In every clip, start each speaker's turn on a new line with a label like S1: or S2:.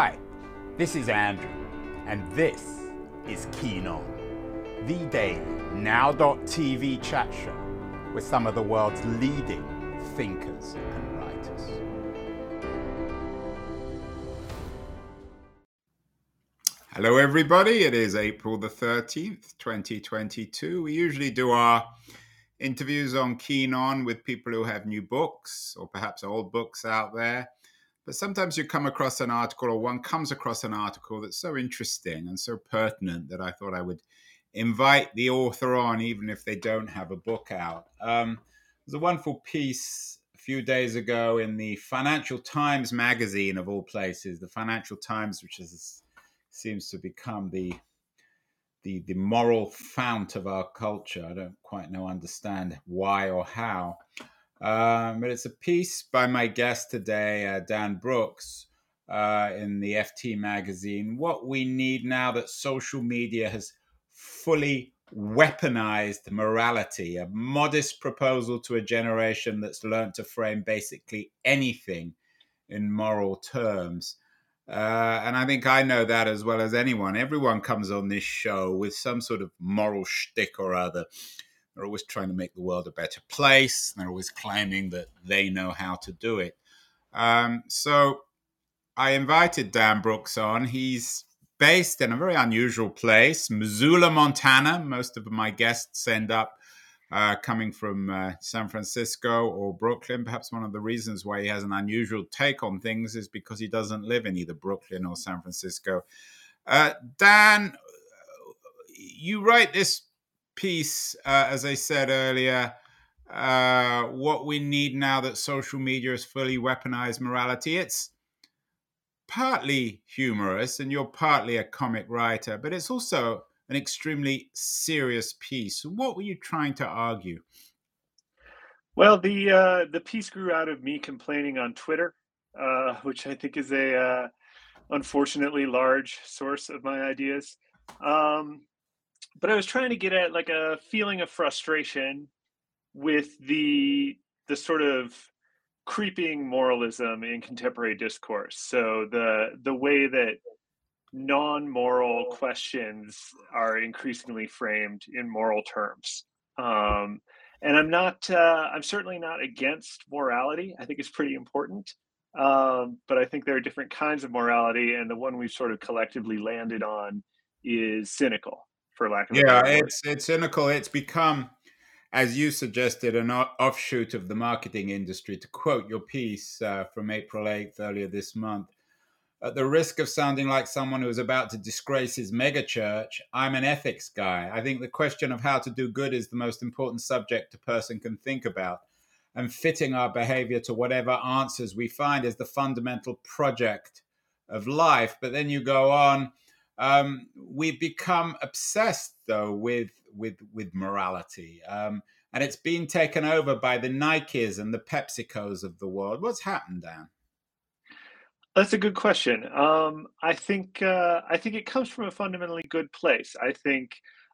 S1: Hi, this is Andrew, and this is Keen On, the daily now.tv chat show with some of the world's leading thinkers and writers. Hello, everybody. It is April the 13th, 2022. We usually do our interviews on Keen On with people who have new books or perhaps old books out there. But sometimes you come across an article or one comes across an article that's so interesting and so pertinent that I thought I would invite the author on, even if they don't have a book out. Um, there's a wonderful piece a few days ago in the Financial Times magazine, of all places, the Financial Times, which is, seems to become the the the moral fount of our culture. I don't quite know understand why or how. Um, but it's a piece by my guest today, uh, Dan Brooks, uh, in the FT magazine. What we need now that social media has fully weaponized morality, a modest proposal to a generation that's learned to frame basically anything in moral terms. Uh, and I think I know that as well as anyone. Everyone comes on this show with some sort of moral shtick or other. They're always trying to make the world a better place. They're always claiming that they know how to do it. Um, so I invited Dan Brooks on. He's based in a very unusual place, Missoula, Montana. Most of my guests end up uh, coming from uh, San Francisco or Brooklyn. Perhaps one of the reasons why he has an unusual take on things is because he doesn't live in either Brooklyn or San Francisco. Uh, Dan, you write this piece, uh, as I said earlier, uh, what we need now that social media has fully weaponized morality. It's partly humorous, and you're partly a comic writer, but it's also an extremely serious piece. What were you trying to argue?
S2: Well, the uh, the piece grew out of me complaining on Twitter, uh, which I think is a uh, unfortunately large source of my ideas. Um, but I was trying to get at like a feeling of frustration with the the sort of creeping moralism in contemporary discourse. So the the way that non-moral questions are increasingly framed in moral terms. Um, and I'm not uh, I'm certainly not against morality. I think it's pretty important. Um, but I think there are different kinds of morality, and the one we've sort of collectively landed on is cynical for lack of
S1: yeah, it's it's cynical. It's become, as you suggested, an offshoot of the marketing industry. To quote your piece uh, from April eighth earlier this month, at the risk of sounding like someone who is about to disgrace his megachurch, I'm an ethics guy. I think the question of how to do good is the most important subject a person can think about. And fitting our behavior to whatever answers we find is the fundamental project of life. But then you go on um, we've become obsessed though with with with morality, um, and it's been taken over by the Nikes and the PepsiCos of the world. What's happened, Dan?
S2: That's a good question. Um, I think uh, I think it comes from a fundamentally good place. I think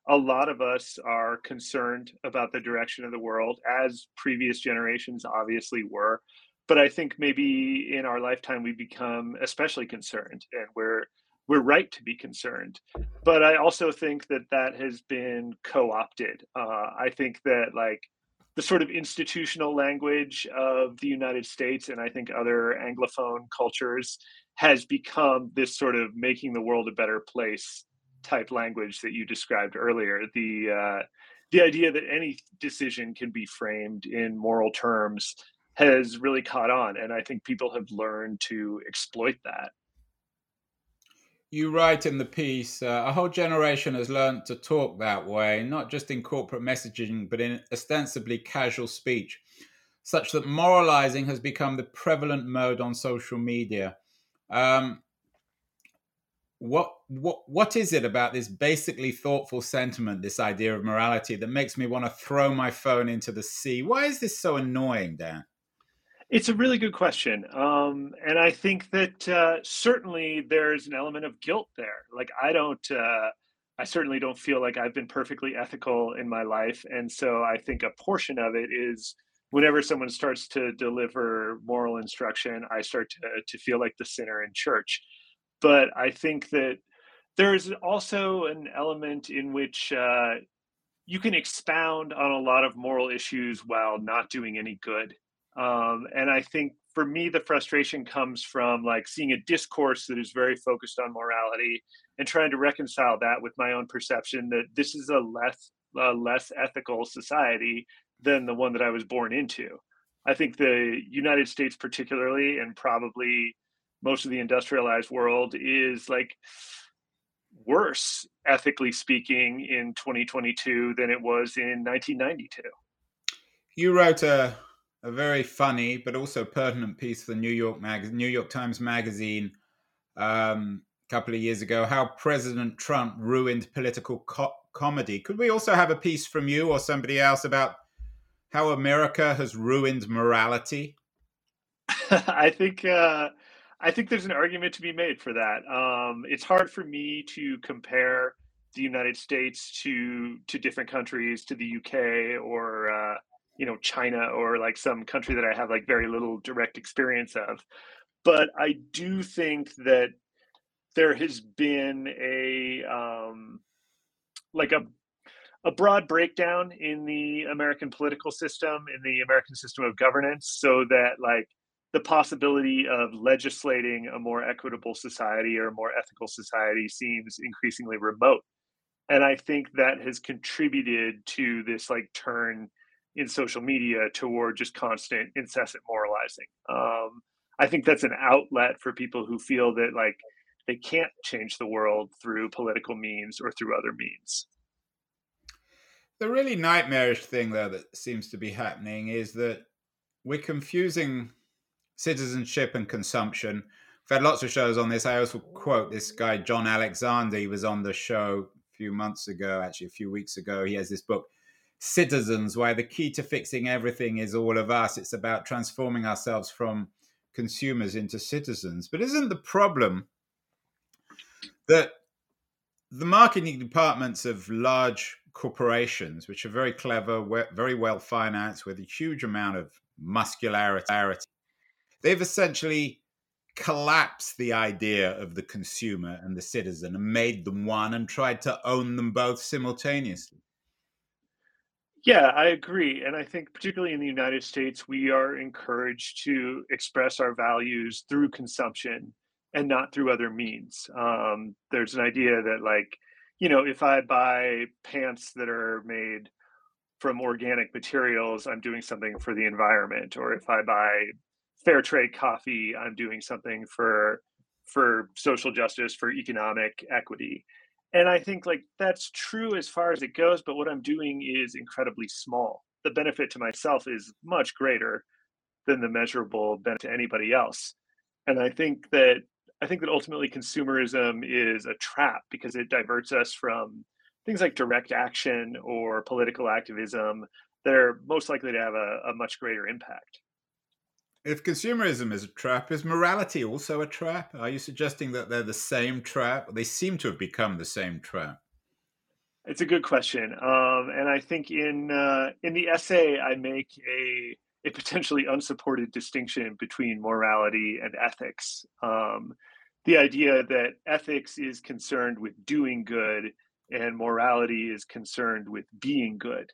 S2: a lot of us are concerned about the direction of the world, as previous generations obviously were. But I think maybe in our lifetime we become especially concerned, and we're we're right to be concerned. But I also think that that has been co-opted. Uh, I think that like the sort of institutional language of the United States and I think other Anglophone cultures has become this sort of making the world a better place type language that you described earlier. The uh, the idea that any decision can be framed in moral terms has really caught on, and I think people have learned to exploit that
S1: you write in the piece uh, a whole generation has learned to talk that way, not just in corporate messaging, but in ostensibly casual speech, such that moralizing has become the prevalent mode on social media. Um, what what what is it about this basically thoughtful sentiment, this idea of morality, that makes me want to throw my phone into the sea? Why is this so annoying, Dan?
S2: It's a really good question. Um, and I think that uh, certainly there's an element of guilt there. Like, I don't, uh, I certainly don't feel like I've been perfectly ethical in my life. And so I think a portion of it is whenever someone starts to deliver moral instruction, I start to, to feel like the sinner in church. but I think that there's also an element in which uh, you can expound on a lot of moral issues while not doing any good. Um, and I think for me, the frustration comes from like seeing a discourse that is very focused on morality and trying to reconcile that with my own perception that this is a less a less ethical society than the one that I was born into. I think the United States, particularly, and probably most of the industrialized world, is like worse, ethically speaking, in 2022 than it was in 1992.
S1: You wrote a, a very funny but also pertinent piece for the New York Mag- New York Times Magazine um, a couple of years ago. How President Trump ruined political co- comedy. Could we also have a piece from you or somebody else about how America has ruined morality?
S2: I think uh, I think there's an argument to be made for that. Um, it's hard for me to compare the United States to to different countries, to the UK or uh, you know China or like some country that I have like very little direct experience of. But I do think that there has been a um, like a a broad breakdown in the American political system, in the American system of governance, so that like the possibility of legislating a more equitable society or a more ethical society seems increasingly remote. And I think that has contributed to this like turn in social media toward just constant, incessant moralizing. Um, I think that's an outlet for people who feel that like they can't change the world through political means or through other means.
S1: The really nightmarish thing, though, that seems to be happening is that we're confusing citizenship and consumption. We've had lots of shows on this. I also quote this guy, Jon Alexander. He was on the show a few months ago, actually, a few weeks ago. He has this book, Citizens, why the key to fixing everything is all of us. It's about transforming ourselves from consumers into citizens. But isn't the problem that the marketing departments of large corporations, which are very clever, very well financed, with a huge amount of muscularity. They've essentially collapsed the idea of the consumer and the citizen and made them one and tried to own them both simultaneously.
S2: Yeah, I agree. And I think, particularly in the United States, we are encouraged to express our values through consumption and not through other means. Um, there's an idea that, like, you know, if I buy pants that are made from organic materials, I'm doing something for the environment. Or if I buy fair trade coffee, I'm doing something for for social justice, for economic equity. And I think like that's true as far as it goes, but what I'm doing is incredibly small. The benefit to myself is much greater than the measurable benefit to anybody else. And I think that I think that ultimately consumerism is a trap because it diverts us from things like direct action or political activism that are most likely to have a, a much greater impact.
S1: If consumerism is a trap, is morality also a trap? Are you suggesting that they're the same trap? They seem to have become the same trap.
S2: It's a good question, um, and I think in uh, in the essay I make a a potentially unsupported distinction between morality and ethics. Um, the idea that ethics is concerned with doing good and morality is concerned with being good.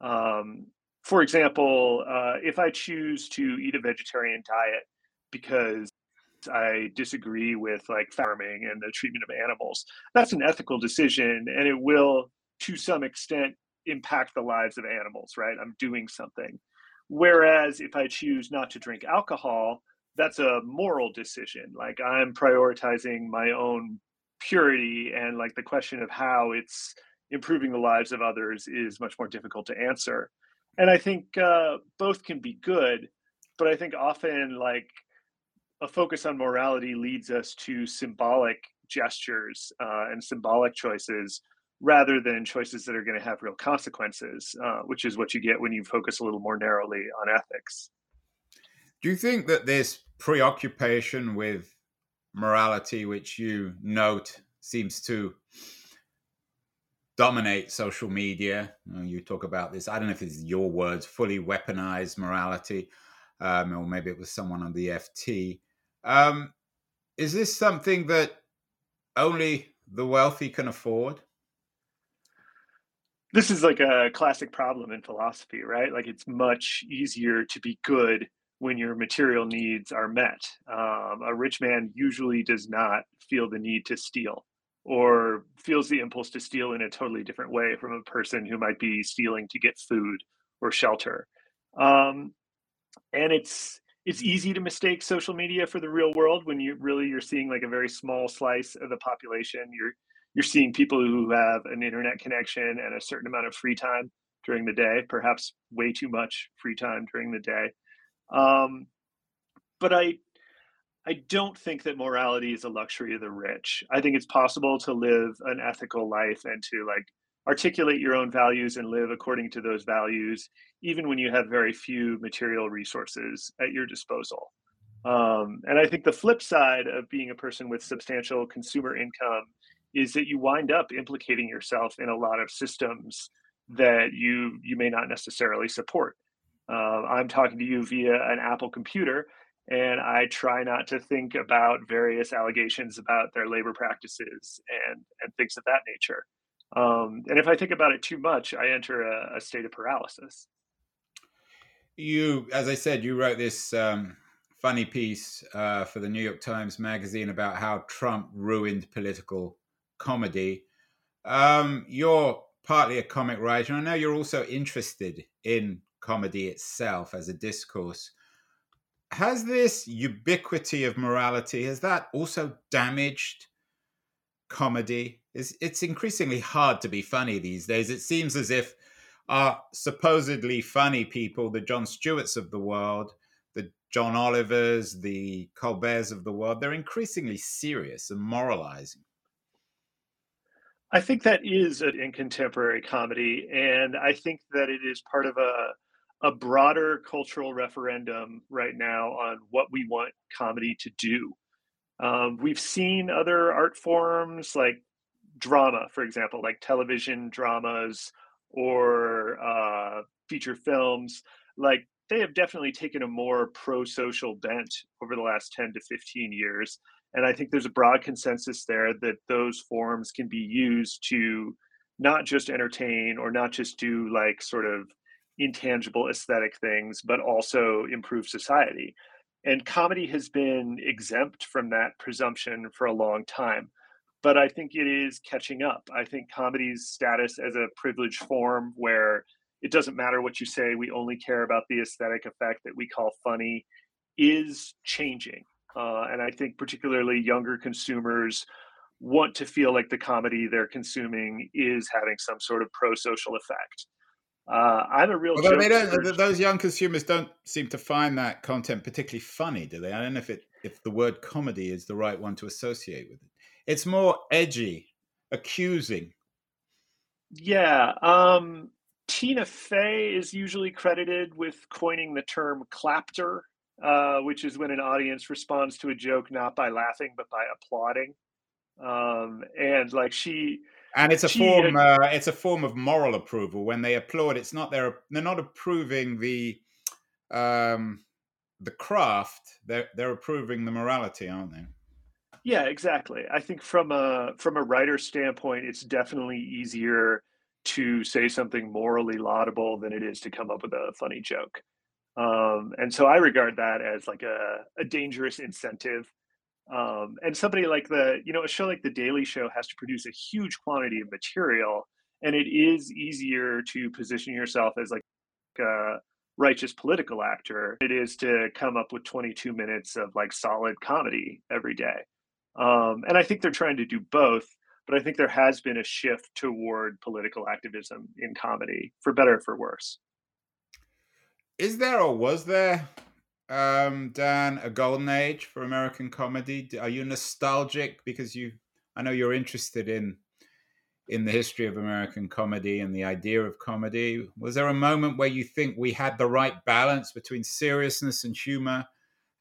S2: Um, for example, uh, if I choose to eat a vegetarian diet because I disagree with like farming and the treatment of animals, that's an ethical decision and it will, to some extent, impact the lives of animals, right? I'm doing something. Whereas if I choose not to drink alcohol, that's a moral decision. Like I'm prioritizing my own purity, and like the question of how it's improving the lives of others is much more difficult to answer. And I think uh, both can be good, but I think often like a focus on morality leads us to symbolic gestures uh, and symbolic choices rather than choices that are going to have real consequences, uh, which is what you get when you focus a little more narrowly on ethics.
S1: Do you think that this preoccupation with morality, which you note seems to dominate social media, you talk about this, I don't know if it's your words, fully weaponized morality, um, or maybe it was someone on the FT. Um, is this something that only the wealthy can afford?
S2: This is like a classic problem in philosophy, right? Like it's much easier to be good when your material needs are met. Um, a rich man usually does not feel the need to steal or feels the impulse to steal in a totally different way from a person who might be stealing to get food or shelter. Um, and it's it's easy to mistake social media for the real world when you really you're seeing like a very small slice of the population. You're you're seeing people who have an internet connection and a certain amount of free time during the day, perhaps way too much free time during the day. Um, but I I don't think that morality is a luxury of the rich. I think it's possible to live an ethical life and to like articulate your own values and live according to those values, even when you have very few material resources at your disposal. Um, and I think the flip side of being a person with substantial consumer income is that you wind up implicating yourself in a lot of systems that you you may not necessarily support. Uh, I'm talking to you via an Apple computer, and I try not to think about various allegations about their labor practices and and things of that nature. Um, and if I think about it too much, I enter a, a state of paralysis.
S1: You, as I said, you wrote this um, funny piece uh, for the New York Times Magazine about how Trump ruined political comedy. Um, you're partly a comic writer. I know you're also interested in comedy itself as a discourse has this ubiquity of morality has that also damaged comedy? It's, it's increasingly hard to be funny these days. It seems as if our supposedly funny people the John stewarts of the world the john olivers the colberts of the world they're increasingly serious and moralizing.
S2: I think that is in contemporary comedy and i think that it is part of a a broader cultural referendum right now on what we want comedy to do. Um, we've seen other art forms like drama, for example, like television dramas or uh, feature films. Like they have definitely taken a more pro social bent over the last 10 to 15 years. And I think there's a broad consensus there that those forms can be used to not just entertain or not just do like sort of intangible aesthetic things, but also improve society. And comedy has been exempt from that presumption for a long time. But I think it is catching up. I think comedy's status as a privileged form where it doesn't matter what you say, we only care about the aesthetic effect that we call funny is changing. Uh, and I think particularly younger consumers want to feel like the comedy they're consuming is having some sort of pro social effect. Uh, I'm a real.
S1: Although they don't, those young consumers don't seem to find that content particularly funny, do they? I don't know if it if the word comedy is the right one to associate with it. It's more edgy, accusing.
S2: Yeah, um, Tina Fey is usually credited with coining the term clapter, uh, which is when an audience responds to a joke not by laughing but by applauding. Um, and like she
S1: and it's a form uh, it's a form of moral approval. When they applaud it's not they're they're not approving the um the craft they're they're approving the morality aren't they?
S2: Yeah exactly. I think from a from a writer standpoint it's definitely easier to say something morally laudable than it is to come up with a funny joke. Um, and so i regard that as like a, a dangerous incentive um, and somebody like the you know a show like the daily show has to produce a huge quantity of material and it is easier to position yourself as like a righteous political actor it is to come up with 22 minutes of like solid comedy every day. Um, and i think they're trying to do both but i think there has been a shift toward political activism in comedy for better or for worse.
S1: Is there or was there um, Dan, a golden age for American comedy? Are you nostalgic because you? I know you're interested in in the history of American comedy and the idea of comedy. Was there a moment where you think we had the right balance between seriousness and humor,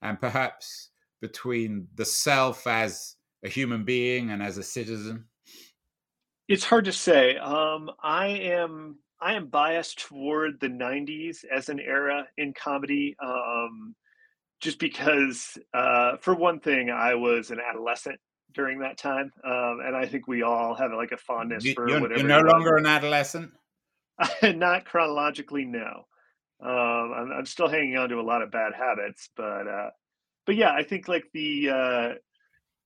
S1: and perhaps between the self as a human being and as a citizen?
S2: It's hard to say. Um, I am I am biased toward the '90s as an era in comedy. Um, just because, uh, for one thing, I was an adolescent during that time, um, and I think we all have like a fondness
S1: You-
S2: for
S1: You're,
S2: whatever.
S1: you're no longer an adolescent.
S2: not chronologically, no. Um, I'm, I'm still hanging on to a lot of bad habits, but uh, but yeah, I think like the uh,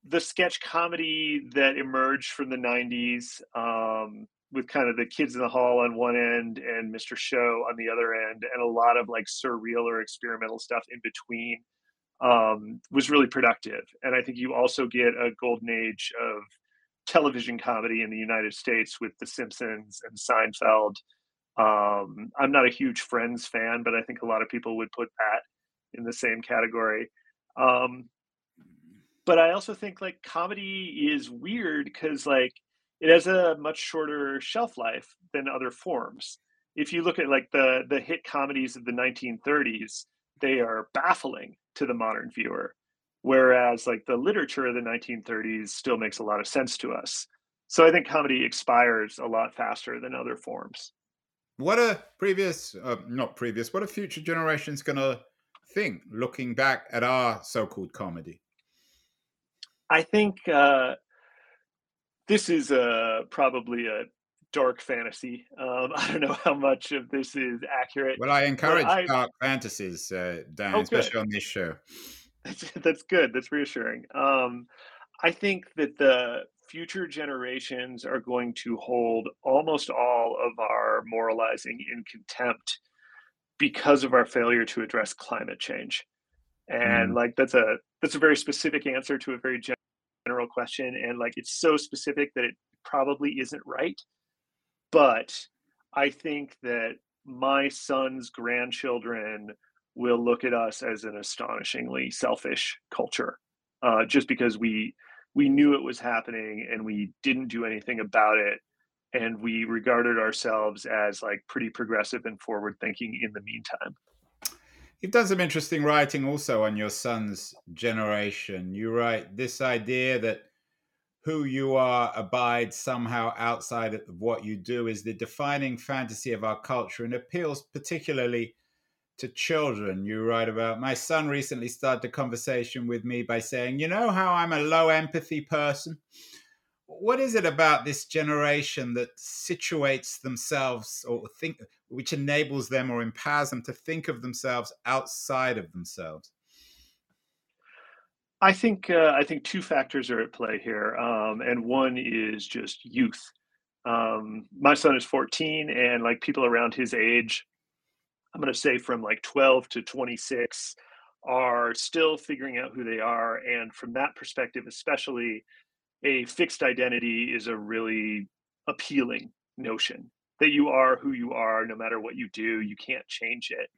S2: the sketch comedy that emerged from the '90s, um, with kind of the kids in the hall on one end and Mr. Show on the other end, and a lot of like surreal or experimental stuff in between, um, was really productive. And I think you also get a golden age of television comedy in the United States with The Simpsons and Seinfeld. Um, I'm not a huge Friends fan, but I think a lot of people would put that in the same category. Um, but I also think like comedy is weird because like it has a much shorter shelf life than other forms. If you look at like the the hit comedies of the 1930s, they are baffling to the modern viewer, whereas like the literature of the 1930s still makes a lot of sense to us. So I think comedy expires a lot faster than other forms.
S1: What are previous, uh, not previous, what are future generations going to think looking back at our so called comedy?
S2: I think uh, this is uh, probably a dark fantasy. Um, I don't know how much of this is accurate.
S1: Well, I encourage
S2: I-
S1: dark fantasies, uh, Dan,
S2: Oh,
S1: especially on this show.
S2: That's, that's good. That's reassuring. Um, I think that the future generations are going to hold almost all of our moralizing in contempt because of our failure to address climate change. And
S1: Mm.
S2: like that's a that's a very specific answer to a very gen- general question and like it's so specific that it probably isn't right. But I think that my son's grandchildren will look at us as an astonishingly selfish culture uh, just because we we knew it was happening and we didn't do anything about it and we regarded ourselves as like pretty progressive and forward thinking in the meantime
S1: You've done some interesting writing also on your son's generation. You write this idea that who you are abides somehow outside of what you do is the defining fantasy of our culture and appeals particularly to children. You write about my son recently started a conversation with me by saying, You know how I'm a low empathy person? What is it about this generation that situates themselves or think, which enables them or empowers them to think of themselves outside of themselves?
S2: i think uh, i think two factors are at play here um, and one is just youth um, my son is 14 and like people around his age i'm going to say from like 12 to 26 are still figuring out who they are and from that perspective especially a fixed identity is a really appealing notion. That you are who you are no matter what you do you can't change it.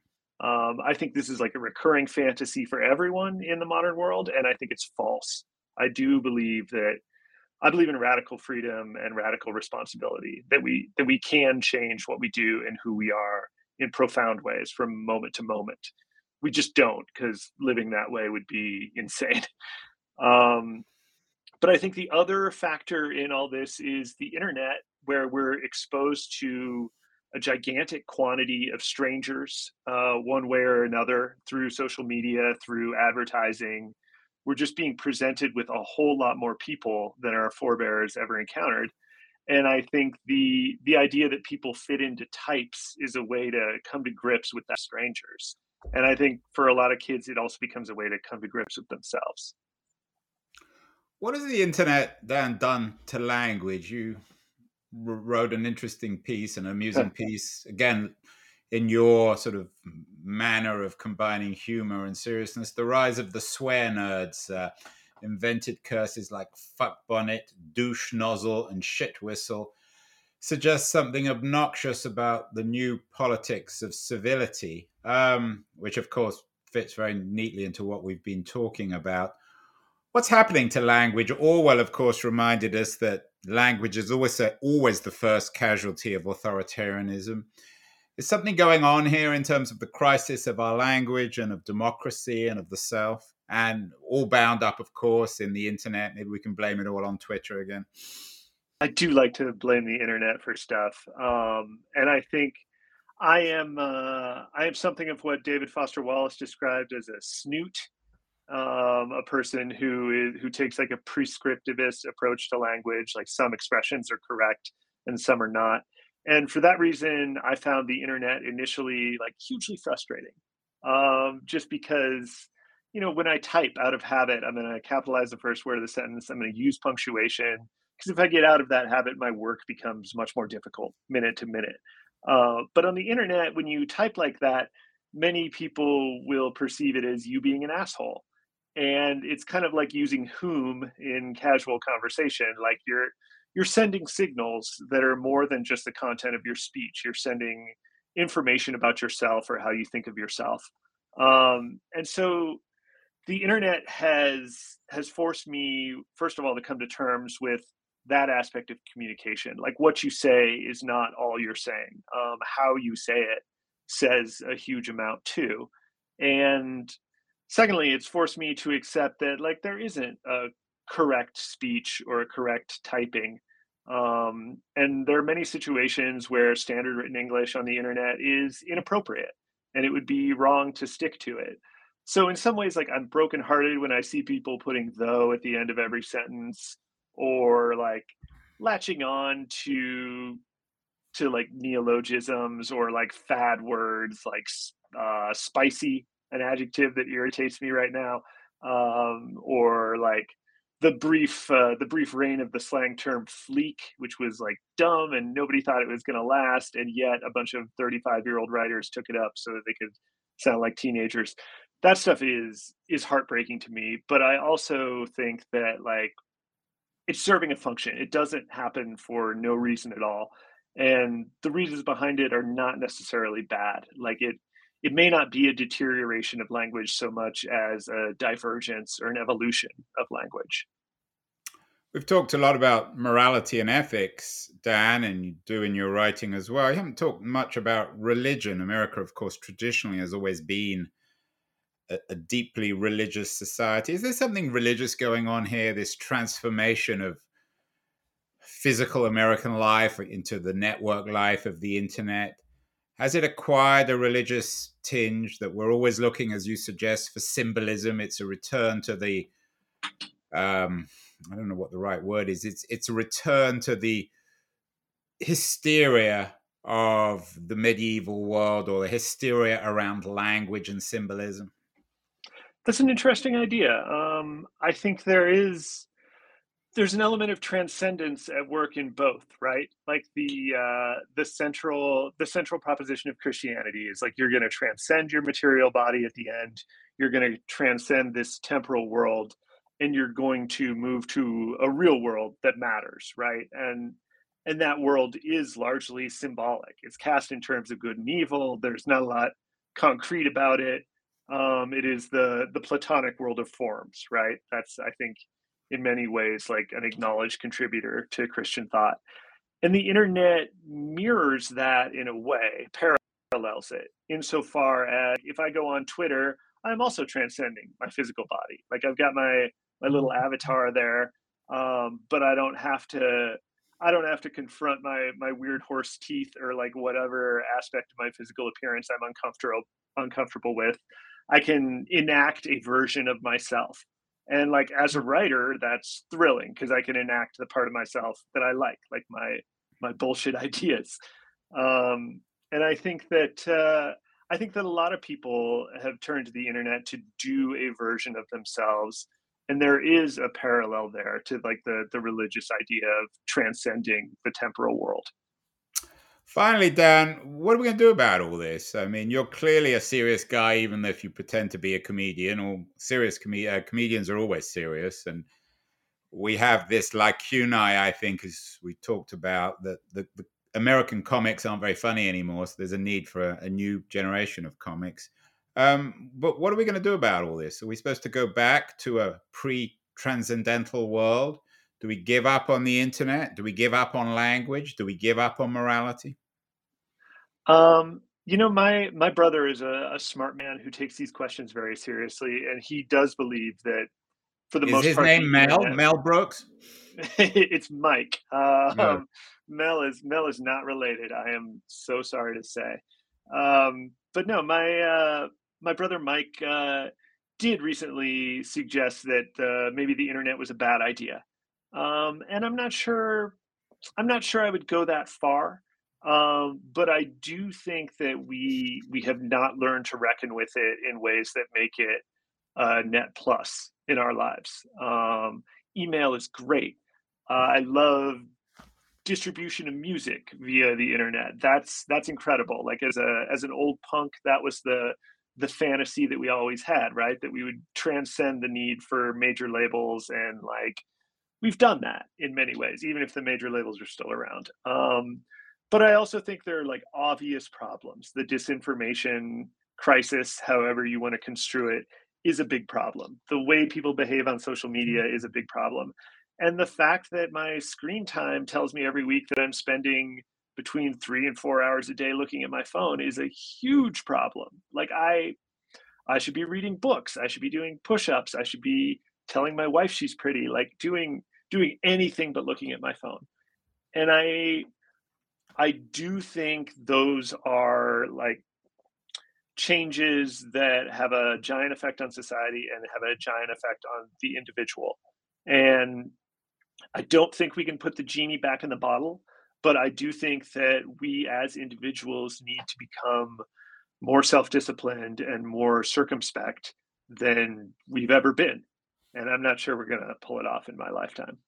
S2: Um, i think this is like a recurring fantasy for everyone in the modern world and i think it's false. I do believe that i believe in radical freedom and radical responsibility that we that we can change what we do and who we are in profound ways from moment to moment. We just don't because living that way would be insane. Um, but I think the other factor in all this is the internet, where we're exposed to a gigantic quantity of strangers, uh, one way or another, through social media, through advertising. We're just being presented with a whole lot more people than our forebears ever encountered. And I think the the idea that people fit into types is a way to come to grips with that strangers. And I think for a lot of kids, it also becomes a way to come to grips with themselves.
S1: What has the internet Dan done to language? You wrote an interesting piece, an amusing piece, again in your sort of manner of combining humor and seriousness. The rise of the swear nerds, uh, invented curses like fuck bonnet, douche nozzle, and shit whistle, suggests something obnoxious about the new politics of civility, um, which of course fits very neatly into what we've been talking about. What's happening to language? Orwell, of course, reminded us that language is always always the first casualty of authoritarianism. Is something going on here in terms of the crisis of our language and of democracy and of the self? And all bound up, of course, in the internet. Maybe we can blame it all on Twitter again.
S2: I do like to blame the internet for stuff. Um, and I think I am uh, I am something of what David Foster Wallace described as a snoot, um, a person who is who takes like a prescriptivist approach to language. Like some expressions are correct and some are not, and for that reason, I found the internet initially like hugely frustrating, um, just because you know when I type out of habit, I'm going to capitalize the first word of the sentence. I'm going to use punctuation because if I get out of that habit, my work becomes much more difficult minute to minute. Uh, but on the internet, when you type like that, many people will perceive it as you being an asshole. And it's kind of like using whom in casual conversation. Like you're you're sending signals that are more than just the content of your speech. You're sending information about yourself or how you think of yourself. Um, and so the internet has has forced me, first of all, to come to terms with that aspect of communication. Like what you say is not all you're saying. Um, how you say it says a huge amount too. And secondly, it's forced me to accept that like there isn't a correct speech or a correct typing. Um, and there are many situations where standard written English on the internet is inappropriate and it would be wrong to stick to it. So in some ways, like I'm brokenhearted when I see people putting though at the end of every sentence or like latching on to to like neologisms or like fad words like uh, spicy an adjective that irritates me right now um, or like the brief uh, the brief reign of the slang term fleek which was like dumb and nobody thought it was going to last and yet a bunch of 35 year old writers took it up so that they could sound like teenagers that stuff is is heartbreaking to me but i also think that like it's serving a function. It doesn't happen for no reason at all. And the reasons behind it are not necessarily bad. Like it it may not be a deterioration of language so much as a divergence or an evolution of language.
S1: We've talked a lot about morality and ethics, Dan, and you do in your writing as well. You haven't talked much about religion. America, of course, traditionally has always been a, a, deeply religious society. Is there something religious going on here? This transformation of physical American life into the network life of the internet? Has it acquired a religious tinge that we're always looking, as you suggest, for symbolism? It's a return to the, um, I don't know what the right word is. It's it's a return to the hysteria of the medieval world or the hysteria around language and symbolism.
S2: That's an interesting idea. Um, I think there is there's an element of transcendence at work in both, right? Like the uh, the central the central proposition of Christianity is like you're going to transcend your material body at the end. You're going to transcend this temporal world, and you're going to move to a real world that matters, right? And and that world is largely symbolic. It's cast in terms of good and evil. There's not a lot concrete about it um, it is the the platonic world of forms right that's i think in many ways like an acknowledged contributor to christian thought and the internet mirrors that in a way parallels it insofar as if i go on twitter i'm also transcending my physical body like i've got my my little mm-hmm. avatar there um, but i don't have to I don't have to confront my my weird horse teeth or like whatever aspect of my physical appearance I'm uncomfortable uncomfortable with. I can enact a version of myself. And like as a writer, that's thrilling because I can enact the part of myself that I like, like my my bullshit ideas. Um, and I think that uh, I think that a lot of people have turned to the internet to do a version of themselves, and there is a parallel there to like the the religious idea of transcending the temporal world.
S1: Finally, Dan, what are we going to do about all this? I mean, you're clearly a serious guy, even if you pretend to be a comedian. Or serious com- uh, comedians are always serious, and we have this lacunae. I think, as we talked about, that the, the, American comics aren't very funny anymore. So there's a need for a, a new generation of comics. Um, but what are we going to do about all this? Are we supposed to go back to a pre-transcendental world? Do we give up on the internet? Do we give up on language? Do we give up on morality?
S2: Um, you know, my my brother is a, a, smart man who takes these questions very seriously, and he does believe that for the
S1: is
S2: most
S1: his
S2: part,
S1: name Mel Mel Brooks.
S2: it's Mike. Um, no. Mel is Mel is not related. I am so sorry to say. Um, but no, my uh, my brother Mike uh, did recently suggest that uh, maybe the internet was a bad idea, um, and I'm not sure. I'm not sure I would go that far, um, but I do think that we we have not learned to reckon with it in ways that make it a net plus in our lives. Um, email is great. Uh, I love distribution of music via the internet. That's that's incredible. Like as a as an old punk, that was the the fantasy that we always had, right? That we would transcend the need for major labels and like we've done that in many ways, even if the major labels are still around. Um, but I also think there are like obvious problems. The disinformation crisis, however you want to construe it, is a big problem. The way people behave on social media is a big problem. And the fact that my screen time tells me every week that I'm spending between three and four hours a day looking at my phone is a huge problem. Like I I should be reading books, I should be doing push-ups, I should be telling my wife she's pretty, like doing doing anything but looking at my phone. And I I do think those are like changes that have a giant effect on society and have a giant effect on the individual. And I don't think we can put the genie back in the bottle, but I do think that we as individuals need to become more self disciplined and more circumspect than we've ever been. And I'm not sure we're going to pull it off in my lifetime.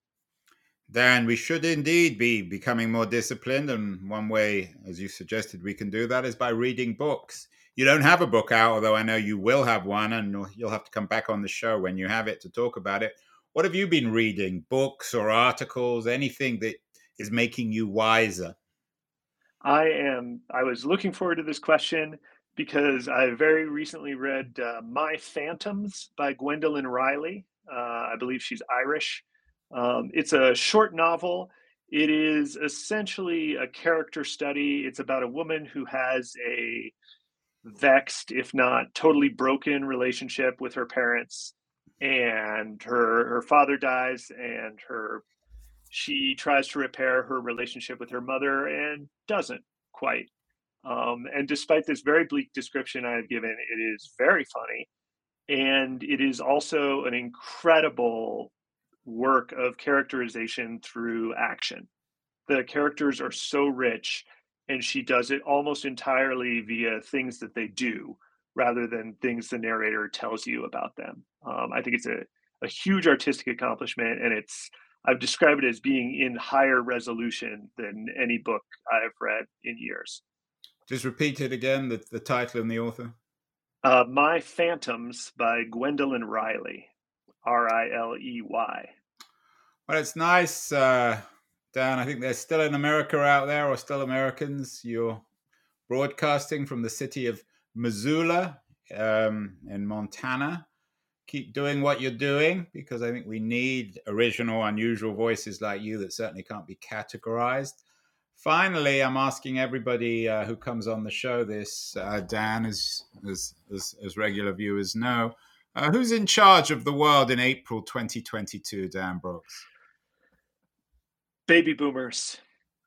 S1: Dan, we should indeed be becoming more disciplined. And one way, as you suggested, we can do that is by reading books. You don't have a book out, although I know you will have one, and you'll have to come back on the show when you have it to talk about it. What have you been reading? Books or articles? Anything that is making you wiser?
S2: I am. I was looking forward to this question because I very recently read uh, My Phantoms by Gwendoline Riley. Uh, I believe she's Irish. Um, it's a short novel. It is essentially a character study. It's about a woman who has a vexed, if not totally broken, relationship with her parents and her her father dies and her she tries to repair her relationship with her mother and doesn't quite um, and despite this very bleak description i have given it is very funny and it is also an incredible work of characterization through action the characters are so rich and she does it almost entirely via things that they do rather than things the narrator tells you about them. Um, I think it's a, a huge artistic accomplishment, and it's I've described it as being in higher resolution than any book I've read in years.
S1: Just repeat it again, the, the title and the author.
S2: Uh, My Phantoms by Gwendoline Riley, R I L E Y.
S1: Well, it's nice, uh, Dan. I think there's still an America out there, or still Americans. You're broadcasting from the city of Missoula um, in Montana. Keep doing what you're doing because I think we need original, unusual voices like you that certainly can't be categorized. Finally, I'm asking everybody uh, who comes on the show this, uh, Dan, as, as, as, as, regular viewers know, uh, who's in charge of the world in April 2022, Dan Brooks?
S2: Baby boomers.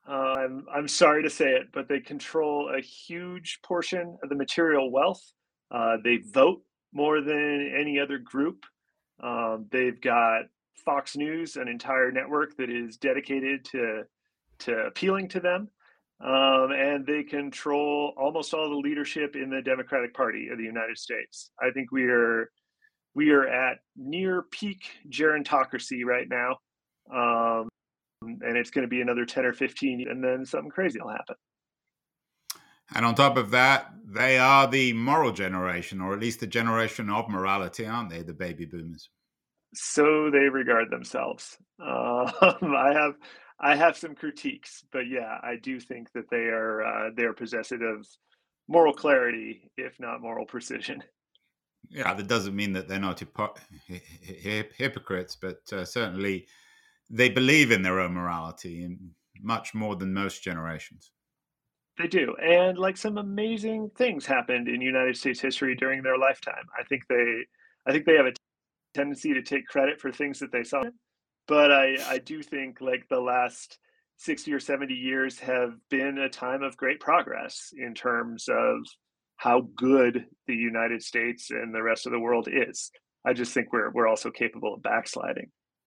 S2: Uh, I'm, I'm sorry to say it, but they control a huge portion of the material wealth. Uh, they vote more than any other group. Um, they've got Fox News, an entire network that is dedicated to to appealing to them, um, and they control almost all the leadership in the Democratic Party of the United States. I think we are we are at near peak gerontocracy right now. Um, and it's going to be another 10 or 15 and then something crazy will happen
S1: and on top of that they are the moral generation or at least the generation of morality aren't they the baby boomers
S2: so they regard themselves uh, i have i have some critiques but yeah i do think that they are uh, they're possessive of moral clarity if not moral precision
S1: yeah that doesn't mean that they're not hypo- hypocrites but uh, certainly they believe in their own morality and much more than most generations.
S2: They do. And like some amazing things happened in United States history during their lifetime. I think they I think they have a tendency to take credit for things that they saw. But I I do think like the last 60 or 70 years have been a time of great progress in terms of how good the United States and the rest of the world is. I just think we're we're also capable of backsliding.